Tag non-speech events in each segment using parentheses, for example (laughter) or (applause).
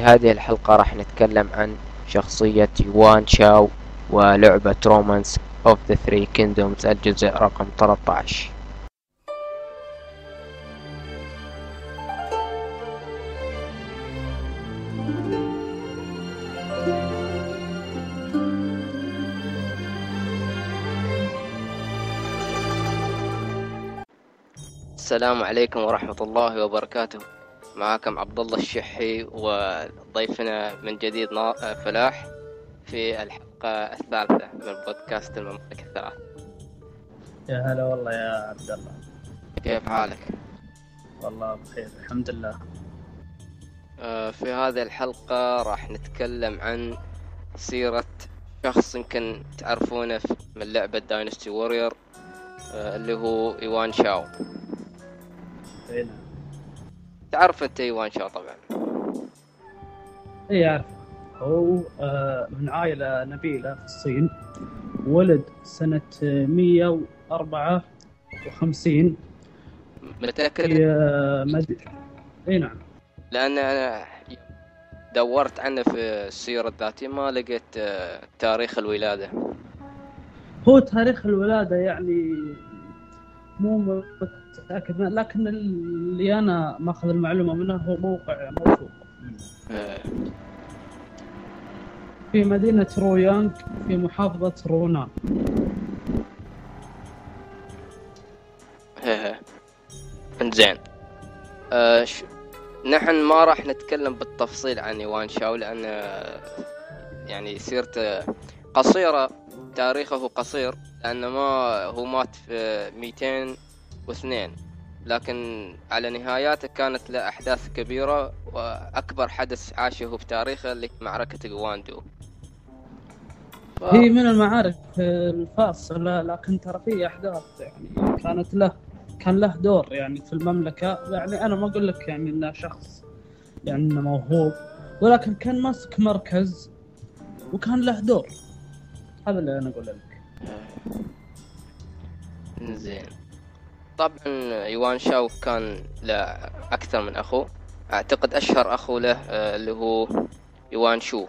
في هذه الحلقة راح نتكلم عن شخصية يوان شاو ولعبة Romance of the Three Kingdoms الجزء رقم 13 السلام عليكم ورحمة الله وبركاته. معكم عبد الله الشحي وضيفنا من جديد نا- فلاح في الحلقة الثالثة من بودكاست المملكة الثلاث يا هلا والله يا عبد الله كيف حالك؟ والله بخير الحمد لله. آه، في هذه الحلقة راح نتكلم عن سيرة شخص يمكن تعرفونه من لعبة داينستي وورير اللي هو إيوان شاو. اي نعم تعرف انت ايوان شاو طبعا. اي اعرف هو آه، من عائلة نبيلة في الصين. ولد سنة 154 متأكد؟ في آه، مد... إي نعم. لأن أنا دورت عنه في السيرة الذاتية ما لقيت آه، تاريخ الولادة. هو تاريخ الولادة يعني مو منه، لكن اللي أنا ماخذ المعلومة منه هو موقع موثوق آه، في مدينة رويانغ في محافظة رونان. انزين آه. نحن ما راح نتكلم بالتفصيل عن ايوان شاو لأن آه، يعني سيرته قصيرة تاريخه قصير لأن ما هو مات في 202 لكن على نهاياته كانت له أحداث كبيرة وأكبر حدث عاشه في تاريخه اللي معركة جواندو ف... هي من المعارك الفاصلة لكن ترى في أحداث يعني كانت له كان له دور يعني في المملكة. يعني أنا ما أقول لك يعني إنه شخص يعني إنه موهوب ولكن كان ماسك مركز وكان له دور. هذا اللي أنا أقول لك. زين طبعا يوان شاو كان له أكثر من أخو. أعتقد أشهر أخو له آه، اللي هو يوان شو.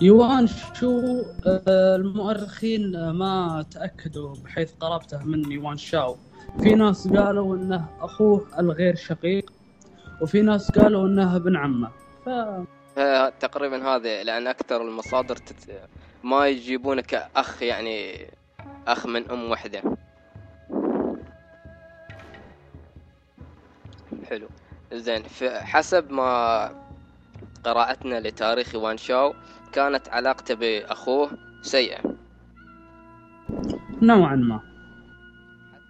يوان شو آه، المؤرخين آه، ما تأكدوا بحيث قرابته من يوان شاو. في ناس قالوا إنه أخوه الغير شقيق وفي ناس قالوا إنه ابن عمه. ف... تقريبا هذا لأن أكثر المصادر تت... ما يجيبونك أخ يعني أخ من أم وحدة. حلو. زين حسب ما قراءتنا لتاريخ وان شاو كانت علاقته بأخوه سيئة. نوعا ما.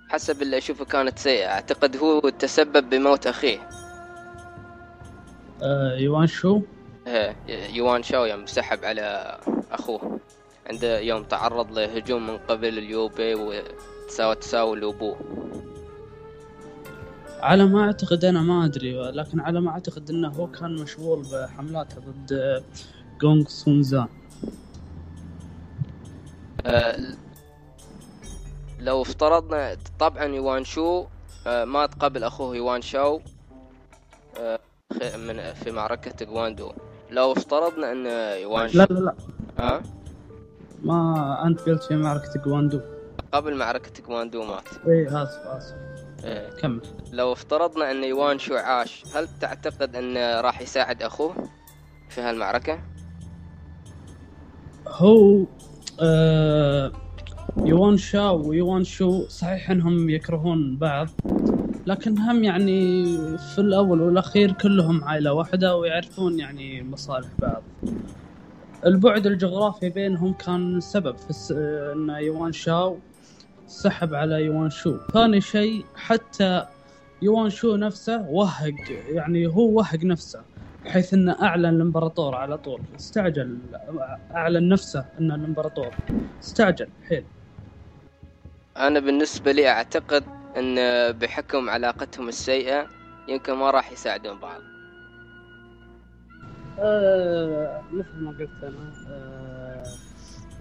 حسب اللي أشوفه كانت سيئة. أعتقد هو تسبب بموت أخيه. آه، يوان شو؟ إيه، يوان شاو يوم سحب على أخوه. عنده يوم تعرض لهجوم من قبل اليوبي وتساوى تساوي لأبوه. على ما أعتقد أنا ما أدري لكن على ما أعتقد إنه هو كان مشغول بحملاته ضد جونغ سونزان آه، لو افترضنا طبعا يوان شو آه، مات قبل أخوه يوان شاو آه، خ- من في معركة جواندو. لو افترضنا أن يوان شو لا لا. لا ها؟ ما أنت قلت في معركة جواندو. قبل معركة جواندو مات. اي آسف آسف. آه، كمل لو افترضنا أن يوان شو عاش هل تعتقد أنه راح يساعد أخوه في هالمعركة؟ هو آه يوان شاو ويوان شو صحيح أنهم يكرهون بعض لكن هم يعني في الأول والأخير كلهم عائلة واحدة ويعرفون يعني مصالح بعض البعد الجغرافي بينهم كان سبب في الس... أن يوان شاو سحب على يوان شو ثاني شيء حتى يوان شو نفسه وهق يعني هو وهق نفسه بحيث إنه أعلن الامبراطور على طول. استعجل أعلن نفسه إنه الامبراطور استعجل حيل. أنا بالنسبة لي أعتقد أن بحكم علاقتهم السيئة يمكن ما راح يساعدون بعض. آه مثل ما قلت أنا آه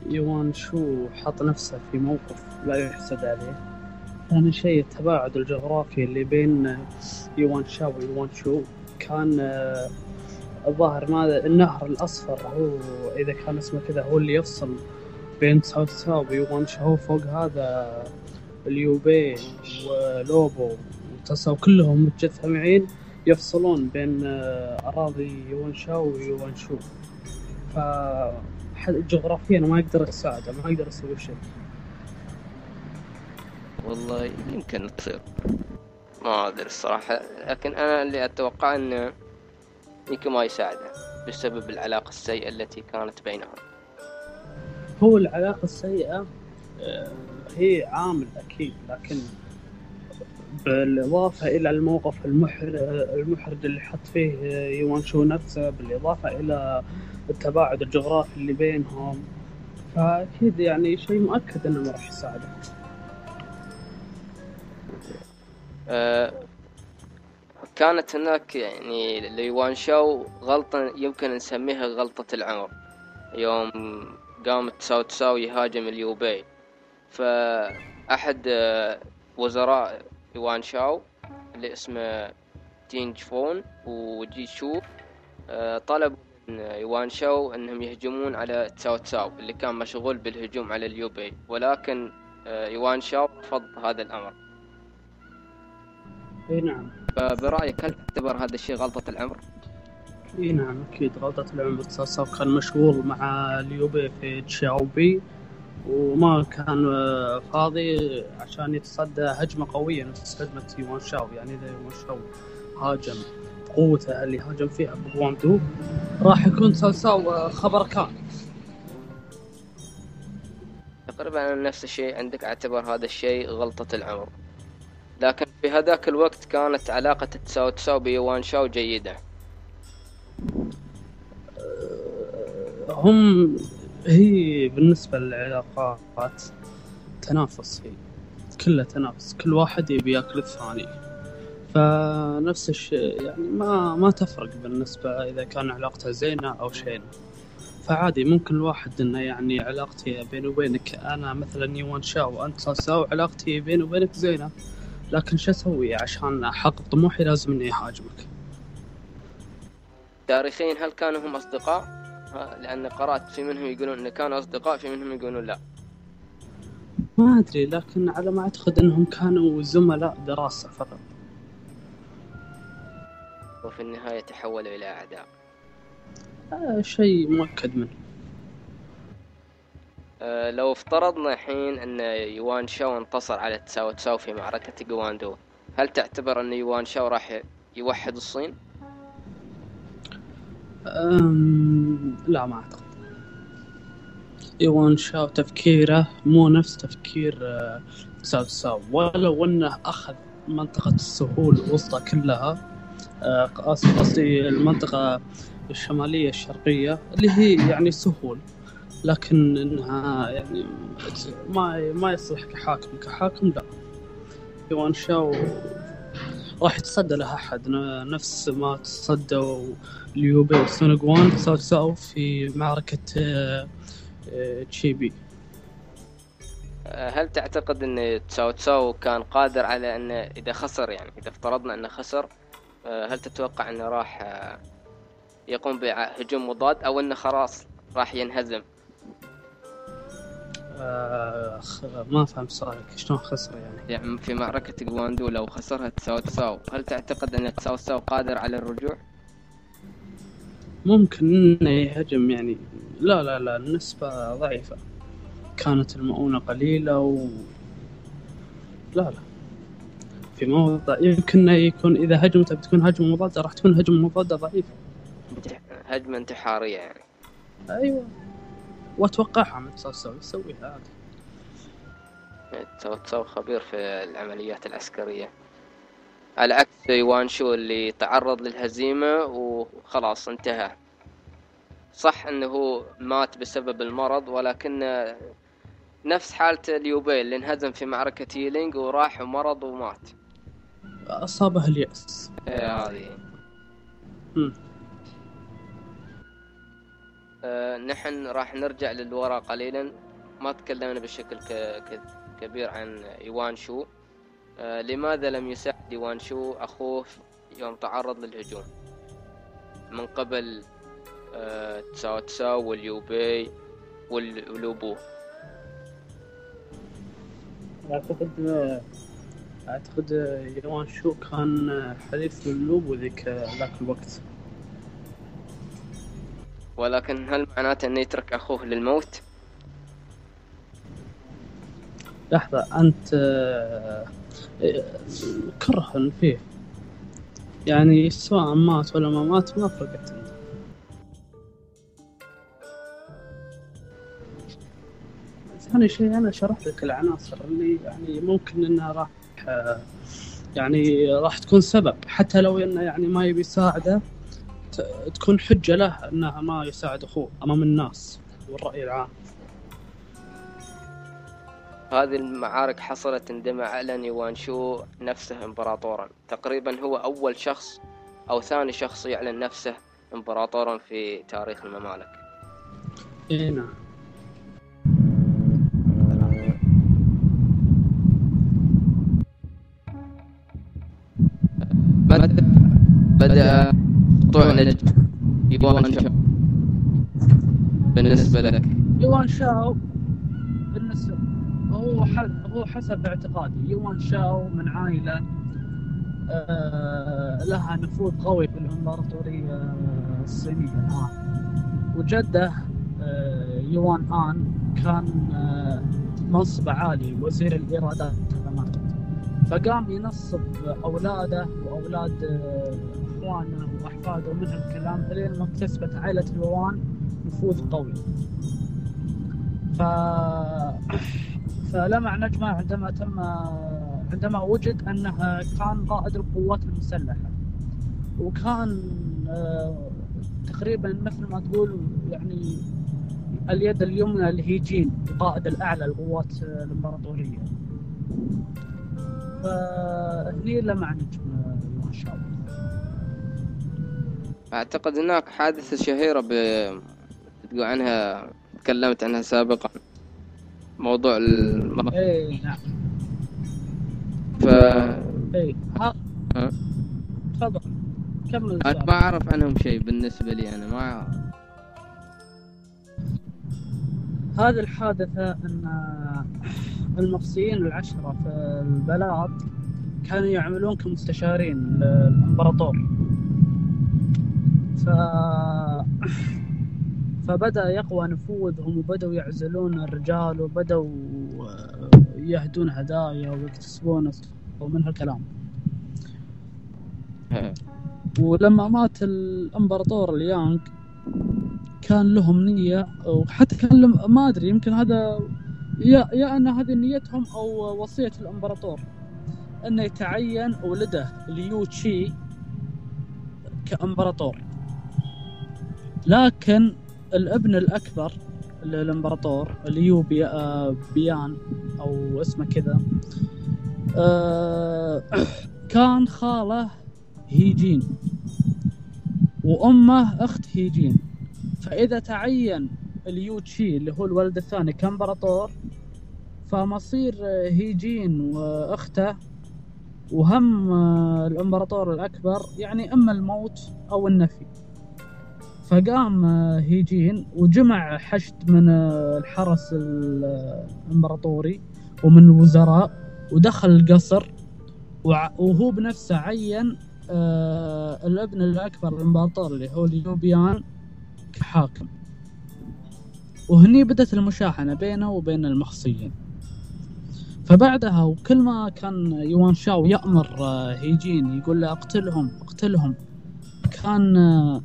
يوان شو حط نفسه في موقف لا يحسد عليه. ثاني شيء التباعد الجغرافي اللي بين يوان شاو ويوان شو. كان آه، الظاهر ما النهر الأصفر هو إذا كان اسمه كذا هو اللي يفصل بين تساو تساو ويوان شاو. فوق هذا اليوبي ولوبو وتساو كلهم متجمعين يفصلون بين آه، أراضي يوان شاو ويوان شو. ف جغرافيا ما يقدر يساعده ما يقدر يسوي شيء. والله يمكن تصير. ما أدري الصراحة لكن أنا اللي أتوقع إنه يمكن ما يساعده بسبب العلاقة السيئة التي كانت بينهم. هو العلاقة السيئة آه، هي عامل أكيد لكن بالإضافة إلى الموقف المحرج المحرج اللي حط فيه يوان شو نفسه بالإضافة إلى التباعد الجغرافي اللي بينهم. فأكيد يعني شيء مؤكد إنه ما راح يساعده. آه، كانت هناك يعني ليوان شاو غلطة يمكن نسميها غلطة العمر. يوم قام تساو تساو يهاجم اليوبي. فأحد آه، وزراء يوان شاو اللي اسمه تينج فون وجي شو. آه، طلبوا من يوان شاو إنهم يهجمون على تساو تساو اللي كان مشغول بالهجوم على اليوبي. ولكن يوان شاو رفض هذا الأمر. إي نعم. فبرأيك هل تعتبر هذا الشيء غلطة العمر؟ إي نعم أكيد غلطة العمر. ساساو كان مشغول مع ليوبي في تشاوبي. وما كان فاضي عشان يتصدى هجمة قوية نفس هجمة يوان شاو. يعني إذا يوان شاو هاجم بقوته اللي هاجم فيها بغواندو راح يكون ساساو خبر كان. تقريبا نفس الشيء عندك اعتبر هذا الشيء غلطة العمر. لكن في هذاك الوقت كانت علاقة تساو تساو بيوان شاو جيدة. هم هي بالنسبة للعلاقات تنافس هي. كلها تنافس كل واحد يبي ياكل الثاني. فنفس الشيء يعني ما ما تفرق بالنسبة إذا كان علاقته زينة أو شينة. فعادي ممكن الواحد إنه يعني علاقتي بيني وبينك أنا مثلا يوان شاو وأنت ساساو علاقتي بيني وبينك زينة. لكن شو أسوي عشان أحقق طموحي؟ لازم إني أهاجمك. تاريخيا هل كانوا هم أصدقاء؟ لأن قرأت في منهم يقولون إن كانوا أصدقاء في منهم يقولون لا. ما أدري لكن على ما أعتقد إنهم كانوا زملاء دراسة فقط. وفي النهاية تحولوا إلى أعداء. آه شيء مؤكد منه. آه، لو افترضنا الحين إن يوان شاو انتصر على تساو تساو في معركة جواندو هل تعتبر إن يوان شاو راح يوحد الصين؟ لا ما أعتقد. يوان شاو تفكيره مو نفس تفكير آه، تساو تساو ولو أنه أخذ منطقة السهول الوسطى كلها آه، قصدي المنطقة الشمالية الشرقية اللي هي يعني سهول لكن إنها يعني ما ما يصلح كحاكم. كحاكم لا. يوان شاو راح يتصدى له أحد. نفس ما تصدوا ليوبي وسونغوان ساو ساو في معركة آه، آه، تشيبي هل تعتقد إن تساو تساو كان قادر على انه إذا خسر يعني إذا افترضنا إنه خسر آه، هل تتوقع إنه راح يقوم بهجوم مضاد أو إنه خلاص راح ينهزم؟ آه ما فهم سؤالك. شلون خسر يعني؟ يعني في معركة جواندو لو خسرها تساو تساو. هل تعتقد أن تساو تساو قادر على الرجوع؟ ممكن إنه يهجم يعني. لا لا لا النسبة ضعيفة. كانت المؤونة قليلة و لا لا. في موضع يمكن يكون إذا هجمته بتكون هجمة مضادة راح تكون هجمة مضادة ضعيفة. هجمة انتحارية يعني. أيوه. واتوقعها من تساو يسويها عادي تساو خبير في العمليات العسكرية. على عكس يوان شو اللي تعرض للهزيمة وخلاص انتهى. صح انه مات بسبب المرض ولكن نفس حالة اليوبي اللي انهزم في معركة ييلينج وراح ومرض ومات. أصابه اليأس. إيه هذه. آه، نحن راح نرجع للوراء قليلا. ما تكلمنا بشكل كبير عن إيوان شو. آه، لماذا لم يساعد إيوان شو أخوه يوم تعرض للهجوم؟ من قبل آه، تساو تساو واليوبي وال- والوبو أعتقد أعتقد يوان شو كان حليف للوب ذيك ذاك الوقت. ولكن هل معناته انه يترك أخوه للموت؟ لحظة آه، كره فيه يعني سواء مات ولا ما مات ما فرقت. ثاني شيء أنا شرحت لك العناصر اللي يعني ممكن إنها راح يعني راح تكون سبب حتى لو إنه يعني ما يبي يساعده تكون حجة له إنه ما يساعد أخوه أمام الناس والرأي العام. هذه المعارك حصلت عندما أعلن يوانشو نفسه إمبراطورا. تقريبا هو أول شخص أو ثاني شخص يعلن نفسه إمبراطورا في تاريخ الممالك. إيه نعم. بدأ قطوع نجم يوانشو بالنسبة لك. يوان شاو بالنسبة هو. هو حسب اعتقادي. يوان شاو من عائلة آه لها نفوذ قوي في الإمبراطورية الصينية. الآن وجدة آه يوان آن كان آه منصبه عالي. وزير الإيرادات فقام ينصب أولاده وأولاد آه، إخوانه وأحفاده من هالكلام لين ما اكتسبت عائلة يوان نفوذ قوي. ف فلمع نجمه عندما تم عندما وجد انه كان قائد القوات المسلحة. وكان آه، تقريبا مثل ما تقول يعني اليد اليمنى لهيجين القائد الأعلى للقوات الإمبراطورية. فهني لمع نجم آه، ما شاء الله. أعتقد هناك حادثة شهيرة ب... تقول عنها تكلمت عنها سابقا. موضوع الم... اي نعم. ف... اي ها؟ تفضل. كمل. ما أعرف عنهم شيء بالنسبة لي أنا ما هذه الحادثة أن المقصيين العشرة في البلاد كانوا يعملون كمستشارين للإمبراطور. ف... فبدأ يقوى نفوذهم وبدأوا يعزلون الرجال وبدأوا يهدون هدايا ويكتسبون ومن هالكلام ولما مات الإمبراطور اليانغ كان لهم نية وحتى كان لهم ما أدري يمكن هذا يا يا إن هذه نيتهم أو وصية الإمبراطور. أنه يتعين ولده ليو تشي كإمبراطور. لكن الابن الأكبر للإمبراطور ليو بي آه، بيان أو اسمه كذا آه، (coughs) كان خاله هيجين وأمه أخت هيجين. فإذا تعين اليوتشي اللي هو الولد الثاني كإمبراطور فمصير هيجين وأخته وهم الإمبراطور الأكبر يعني اما الموت أو النفي. فقام هيجين وجمع حشد من الحرس الامبراطوري ومن الوزراء ودخل القصر وهو بنفسه عين آه الابن الأكبر الإمبراطور اللي هو اليوبيان كحاكم. وهني بدت المشاحنة بينه وبين المخصيين. فبعدها وكل ما كان يوان شاو يأمر آه هيجين يقول له اقتلهم اقتلهم. كان آه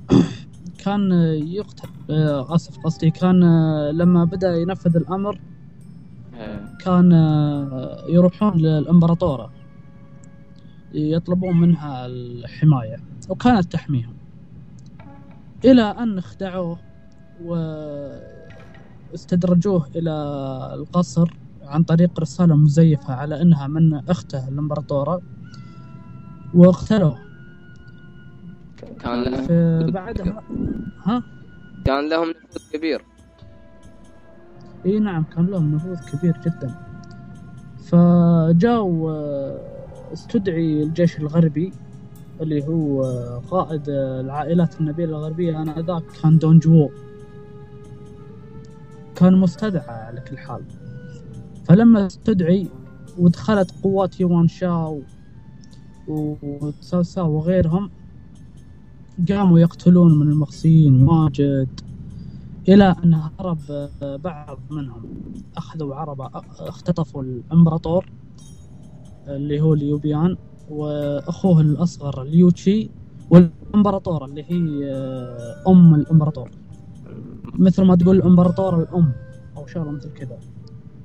كان يقتل. آه آسف قصدي كان آه لما بدأ ينفذ الأمر كان آه، يروحون للإمبراطورة يطلبون منها الحماية وكانت تحميهم. إلى أن خدعوه واستدرجوه إلى القصر عن طريق رسالة مزيفة على إنها من أخته الإمبراطورة واقتلوه. كان لهم بعدها ها؟ كان لهم نفوذ كبير. إي نعم كان لهم نفوذ كبير جدا. فجاءوا آه، استدعي الجيش الغربي اللي هو قائد العائلات النبيلة الغربية آنذاك كان دون جوو كان مستدعى على كل حال. فلما استدعي ودخلت قوات يوان شاو وتساوساو وغيرهم قاموا يقتلون من المخصيين واجد إلى أن هرب بعض منهم. أخذوا عربة اختطفوا الإمبراطور اللي هو اليوبيان وأخوه الأصغر ليوتشي والإمبراطورة اللي هي أم الإمبراطور. مثل ما تقول الإمبراطورة الأم أو شغلة مثل كذا.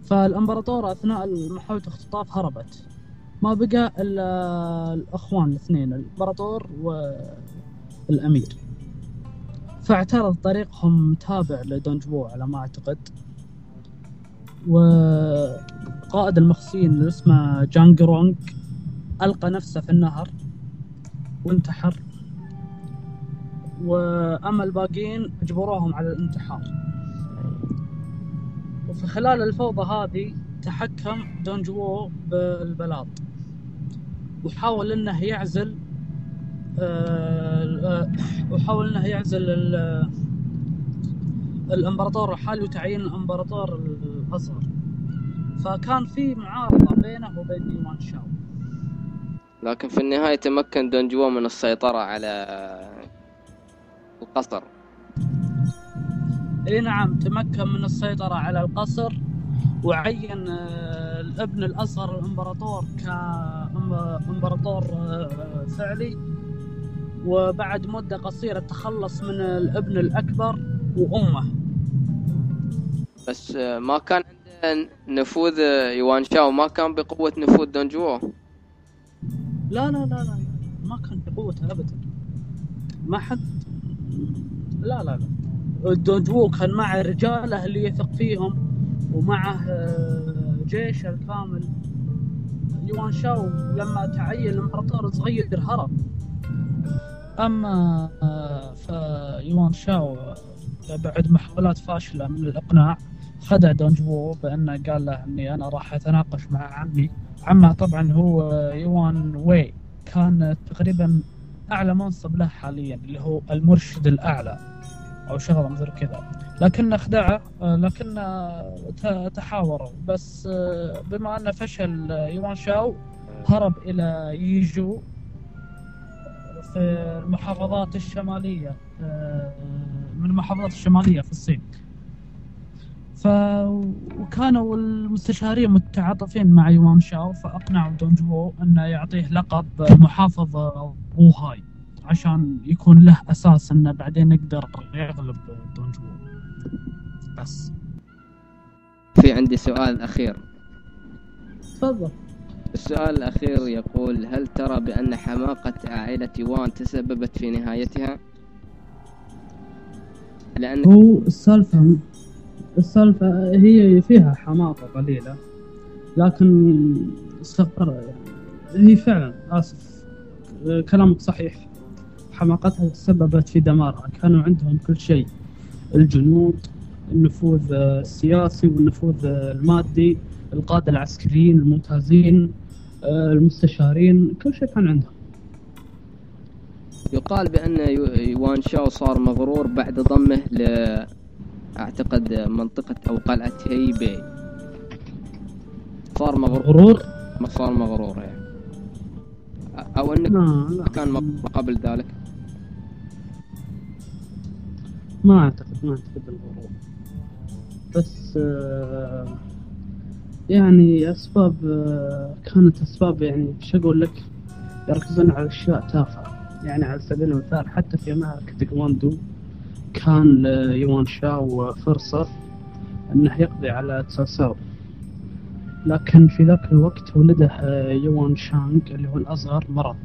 فالإمبراطورة أثناء محاولة اختطاف هربت. ما بقى إلا الأخوان الاثنين الإمبراطور والأمير فاعترض طريقهم تابع لدونجبو على ما أعتقد. وقائد المخصين اللي اسمه جانجرونج ألقى نفسه في النهر وانتحر. وأما الباقيين أجبروهم على الانتحار. وفي خلال الفوضى هذه تحكم دونجوو بالبلاط. وحاول إنه يعزل وحاول إنه يعزل الإمبراطور الحالي وتعيين الإمبراطور الأصغر. فكان في معارضة بينه وبين يوان شاو. لكن في النهاية تمكن دونجوو من السيطرة على القصر. إي نعم تمكن من السيطرة على القصر. وعين آه، الابن الأصغر الإمبراطور كإمبراطور آه، فعلي. وبعد مدة قصيرة تخلص من الابن الأكبر وأمه. بس آه، ما كان عنده نفوذ يوان شاو ما كان بقوة نفوذ دونجو لا لا لا لا ما كان بقوته ابدا. ما حد لا لا لا. دونجو كان معه رجاله اللي يثق فيهم ومعه آه، جيش الكامل. يوان شاو لما تعين الامبراطور صغير هرب. أما آه، فيوان شاو آه، بعد محاولات فاشلة من الإقناع خدع دونجبو بأنه قال له إني أنا راح أتناقش مع عمي. عمه طبعا هو يوان وي كان تقريبا أعلى منصب له حاليا اللي هو المرشد الأعلى أو شغلة مثل كذا. لكن خدعه لكن تحاوروا بس بما أن فشل يوان شاو هرب إلى ييجو. في المحافظات الشمالية من المحافظات الشمالية في الصين. ف وكانوا المستشارين متعاطفين مع يوان شاو فأقنعوا دونجبو أنه يعطيه لقب محافظ ووهاي عشان يكون له أساس أنه بعدين يقدر يغلب دونجبو بس. في عندي سؤال أخير. تفضل. السؤال الأخير يقول هل ترى بأن حماقة عائلة وان تسببت في نهايتها؟ لأن هو السالفة السالفة هي فيها حماقة قليلة لكن استغفر يعني هي فعلا آسف كلامك صحيح حماقتها تسببت في دمارها كانوا عندهم كل شيء الجنود النفوذ السياسي والنفوذ المادي القادة العسكريين الممتازين المستشارين كل شيء كان عندهم. يقال بأن يوان شاو صار مغرور بعد ضمه ل أعتقد منطقة أو قلعة هيبي صار مغرور. ما صار مغرور يعني أو أنك لا لا. كان قبل ذلك؟ ما أعتقد ما أعتقد الغرور بس آه، يعني أسباب آه، كانت أسباب يعني شو أقول لك؟ يركزون على أشياء تافهة. يعني على سبيل المثال حتى في معركة تايكوندو كان يوان شاو فرصة أنه يقضي على تساساو لكن في ذاك الوقت ولده آه، يوان شانغ اللي هو الأصغر مرض.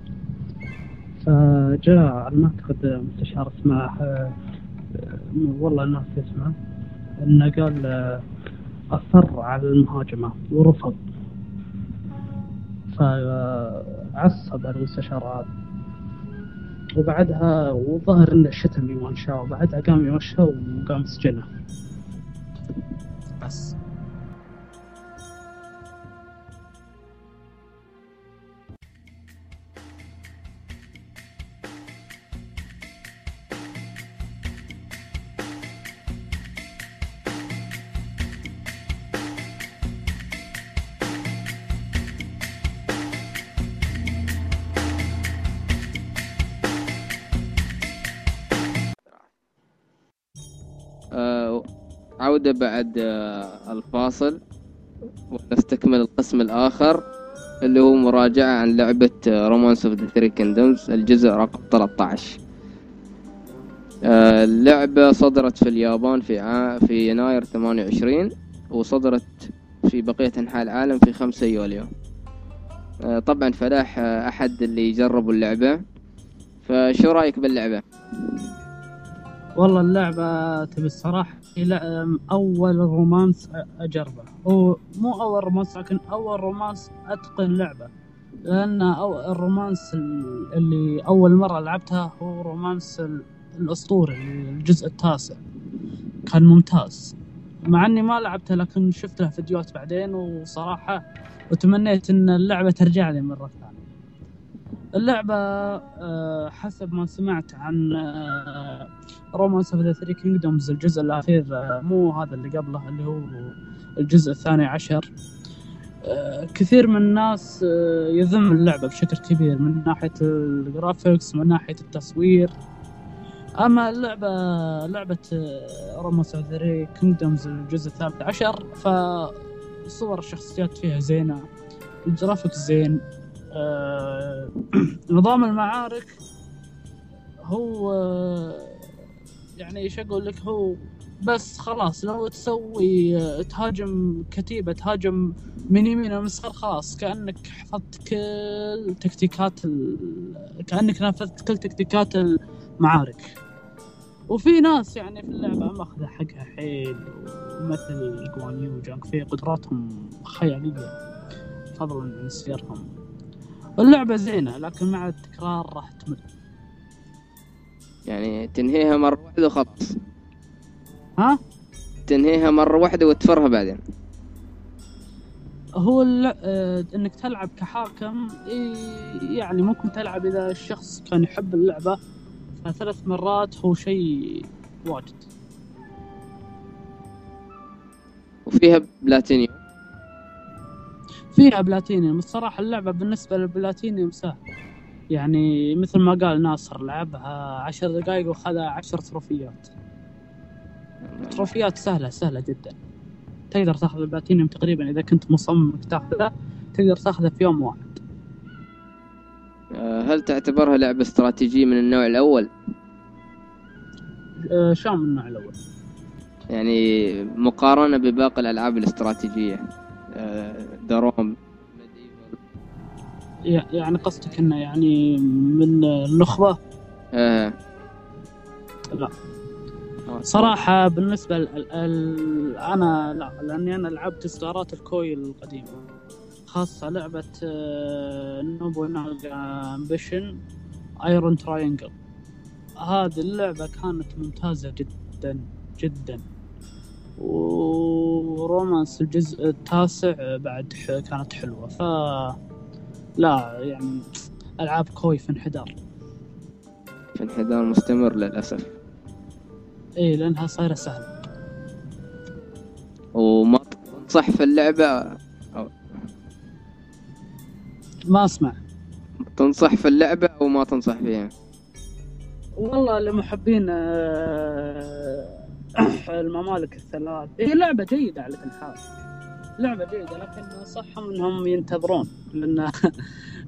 فجاء على ما أعتقد مستشار اسمه والله ناس اسمه إنه قال أصر على المهاجمة ورفض. فعصب المستشار وبعدها وظهر انه شتم يوان شاو. وبعدها قام يوشى وقام سجنه. بس. عودة بعد آه، الفاصل ونستكمل القسم الآخر اللي هو مراجعة عن لعبة Romance of the Three Kingdoms الجزء رقم 13 آه، اللعبة صدرت في اليابان في. في يناير 28 وصدرت في بقية أنحاء العالم في 5 يوليو آه، طبعا فلاح أحد اللي جربوا اللعبة فشو رأيك باللعبة؟ والله اللعبة تبي الصراحة أول Romance أجربه. هو مو أول Romance لكن أول Romance أتقن لعبة. لأن ال Romance ال- اللي أول مرة لعبتها هو Romance ال- الأسطوري الجزء التاسع. كان ممتاز. مع إني ما لعبته لكن شفت له فيديوهات بعدين وصراحة وتمنيت إن اللعبة ترجع لي مرة ثانية. اللعبة آه، حسب ما سمعت عن Romance of the Three Kingdoms الجزء الأخير آه، مو هذا اللي قبله اللي هو الجزء الثاني عشر. آه، كثير من الناس يذم اللعبة بشكل كبير من ناحية ال graphics من ناحية التصوير. أما اللعبة لعبة Romance of the Kingdoms الجزء الثالث عشر فصور الشخصيات فيها زينة الجرافيكس زين. (clears throat) نظام المعارك هو يعني إيش أقول لك هو بس خلاص لو تسوي تهاجم كتيبة تهاجم من يمين يسار خلاص كأنك حفظت كل تكتيكات ال... كأنك نفذت كل تكتيكات المعارك. وفي ناس يعني في اللعبة ماخذه حقها حيل ومثل جوان يو وجانك في قدراتهم خيالية فضلا عن سيرهم. اللعبة زينة لكن مع التكرار راح تمل. يعني تنهيها مرة واحدة وخلاص. ها؟ تنهيها مرة واحدة وتفرها بعدين. هو الل... آه، إنك تلعب كحاكم يعني ممكن تلعب إذا الشخص كان يحب اللعبة. فثلاث مرات هو شيء واجد. وفيها بلاتينيوم. فيها بلاتينيوم. الصراحة اللعبة بالنسبة للبلاتينيوم سهله يعني مثل ما قال ناصر لعبها عشر دقائق وخذها عشر تروفيات. تروفيات سهلة سهلة جدا. تقدر تاخذ البلاتينيوم تقريبا إذا كنت مصمم انك تاخذه تقدر تاخذه في يوم واحد. آه، هل تعتبرها لعبة استراتيجية من النوع الأول؟ آه، شام من النوع الأول؟ يعني مقارنة بباقي الألعاب الاستراتيجية. آه، دروم. يع- يعني قصدك إنه يعني من النخبة؟ آه. لا. آه، صراحة بالنسبة ل... ال... أنا لا لأني أنا لعبت إصدارات الكوي القديمة خاصة لعبة آه، Nobunaga's Ambition Iron Triangle هذه اللعبة كانت ممتازة جدا جدا. و Romance الجزء التاسع بعد كانت حلوة. ف لا يعني ألعاب Koei في انحدار. في انحدار مستمر للأسف. اي لأنها صايرة سهلة. وما تنصح في اللعبة؟ ما أسمع. تنصح في اللعبة أو ما تنصح فيها؟ والله لمحبين آه، الممالك الثلاث. هي لعبة جيدة على كل حال. لعبة جيدة لكن أنصحهم أنهم ينتظرون لأن (laughs)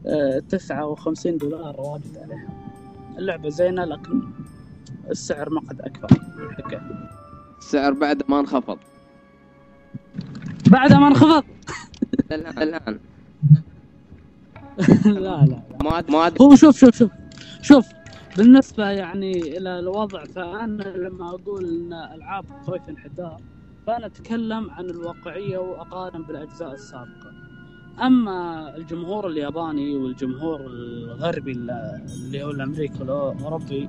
آه، تسعة وخمسين دولار واجد عليها اللعبة زينة لكن السعر أكبر. من حقه السعر بعد ما انخفض. بعد ما انخفض. (laughs) الآن الآن. (laughs) لا لا لا. ما ما هو شوف شوف شوف. شوف بالنسبة يعني إلى الوضع فأنا لما أقول إن ألعاب كوي في انحدار فأنا أتكلم عن الواقعية وأقارن بالأجزاء السابقة. أما الجمهور الياباني والجمهور الغربي اللي هو الأمريكي والأوروبي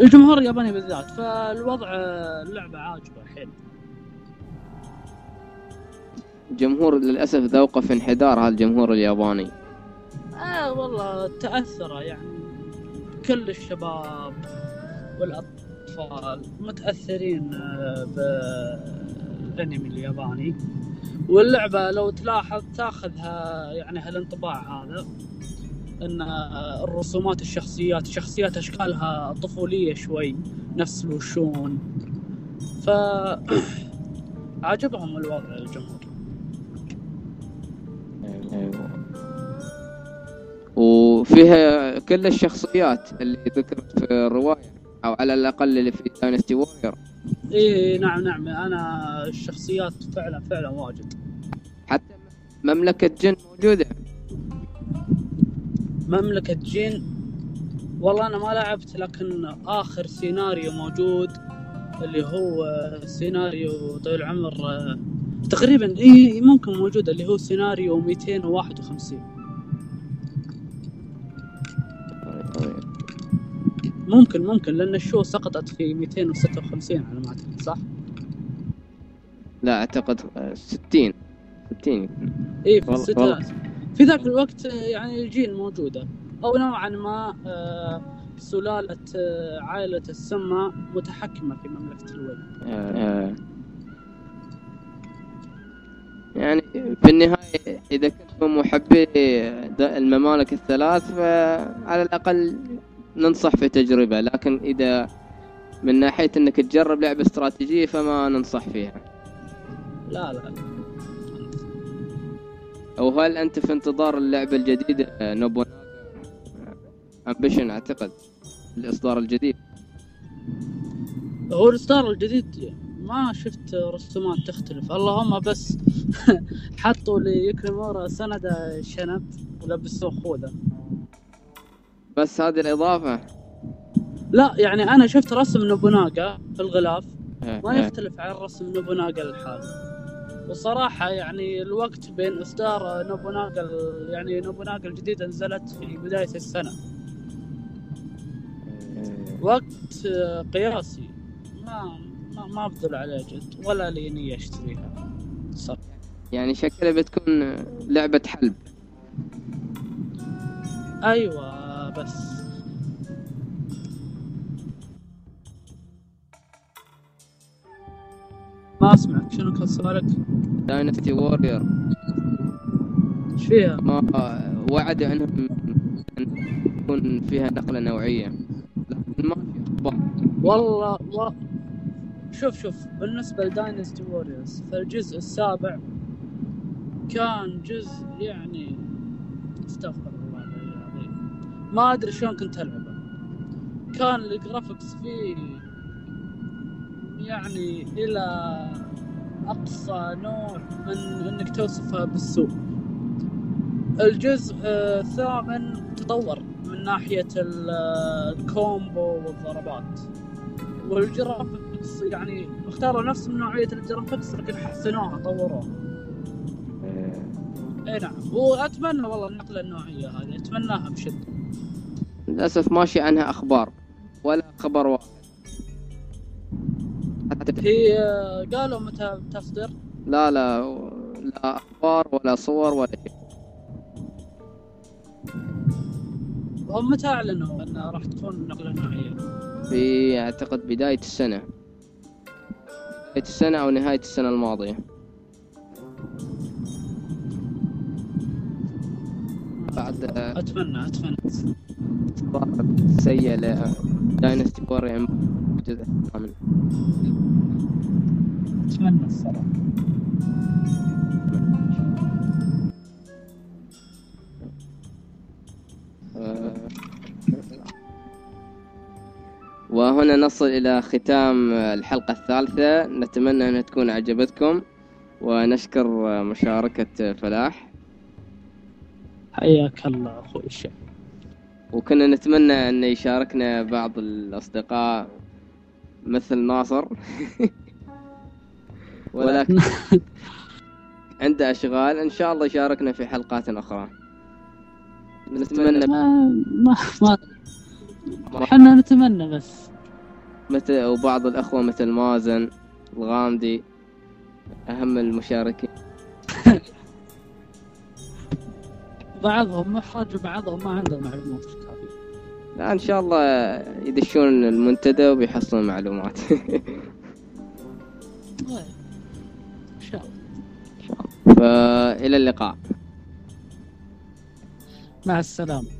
الجمهور الياباني بالذات فالوضع اللعبة عاجبة حيل جمهور للأسف ذوقه في انحدار هالجمهور الياباني. آه والله تأثر يعني. كل الشباب والأطفال متأثرين آه، بالأنمي الياباني. واللعبة لو تلاحظ تاخذها يعني هالانطباع هذا إن آه، الرسومات الشخصيات شخصيات أشكالها طفولية شوي نفس الوشون. ف (clears throat) عجبهم الوضع الجمهور أيوه وفيها كل الشخصيات اللي ذكرت في الرواية أو على الأقل اللي في داينستي وورير إي نعم نعم. أنا الشخصيات فعلا فعلا واجد. حتى مملكة جين موجودة. مملكة جين والله أنا ما لعبت لكن آخر سيناريو موجود اللي هو سيناريو طويل العمر آه، تقريبا إي ممكن موجود اللي هو سيناريو 251 ممكن ممكن لأن الشو سقطت في 256 على ما أعتقد صح؟ لا أعتقد آه، 60 60 اي في والله. في ذاك الوقت يعني الجين موجودة. أو نوعا ما آه، سلالة آه، عائلة السماء متحكمة في مملكة الولي آه، يعني في النهاية إذا كنت من محبي الممالك الثلاث فعلى الأقل ننصح في تجربة لكن إذا من ناحية أنك تجرب لعبة استراتيجية فما ننصح فيها. لا لا. أو هل أنت في انتظار اللعبة الجديدة؟ آه، نوبوناغا. أمبيشن أعتقد الإصدار الجديد. هو الستار الجديد ما شفت رسومات تختلف. اللهم بس (laughs) حطوا ليوكيمورا سندة شنب ولبسوه خوذة. بس هذه الإضافة. لا يعني أنا شفت رسم نوبوناغا في الغلاف. آه، ما آه. يختلف عن رسم نوبوناغا الحالي وصراحة يعني الوقت بين إصدار نوبوناغا يعني نوبوناغا الجديدة نزلت في بداية السنة. وقت آه، قياسي. ما ما, ما أبذل عليه جد ولا لي نية أشتريها. صراحة. يعني شكلها بتكون لعبة حلب. أيوة. بس. ما أسمعك. شنو كان سؤالك؟ داينستي وورير إيش فيها؟ ما وعد عنهم أن يكون فيها نقلة نوعية. لكن ما في والله و... شوف شوف. بالنسبة لداينستي ووريرز فالجزء السابع كان جزء يعني استغفر ما أدري شلون كنت العبه كان ال graphics فيه يعني إلى أقصى نوع من إنك توصفها بالسوء الجزء آه، الثامن تطور من ناحية آه، ال combo والضربات. وال graphics يعني اختاروا نفس من نوعية ال graphics لكن حسنوها طوروها. اي نعم. وأتمنى والله النقلة النوعية هذه أتمناها بشدة. للأسف ماشي عنها أخبار ولا خبر واحد حتى هي آه، قالوا متى تصدر لا لا لا أخبار ولا صور ولا شيء. هم متى أعلنوا انها راح تكون نقلة نوعية في أعتقد بداية السنة. بداية السنة أو نهاية السنة الماضية. بعد أتمنى أتمنى. إصدار سيء لداينستي وورير الجزء الثامن أتمنى الصراحة. وهنا نصل إلى ختام الحلقة الثالثة. نتمنى أنها تكون عجبتكم ونشكر مشاركة فلاح. حياك الله أخوي الشيخ. وكنا نتمنى أن يشاركنا بعض الأصدقاء مثل ناصر. (laughs) ولكن (laughs) عنده أشغال إن شاء الله يشاركنا في حلقات أخرى. نتمنى ما ما إحنا نتمنى بس. مثل وبعض الأخوة مثل مازن الغامدي أهم المشاركين. (laughs) بعضهم محرج وبعضهم ما عنده معلومات. لا إن شاء الله يدشون المنتدى وبيحصلون معلومات. (laughs) طيب. إن شاء الله. فإلى اللقاء. مع السلامة.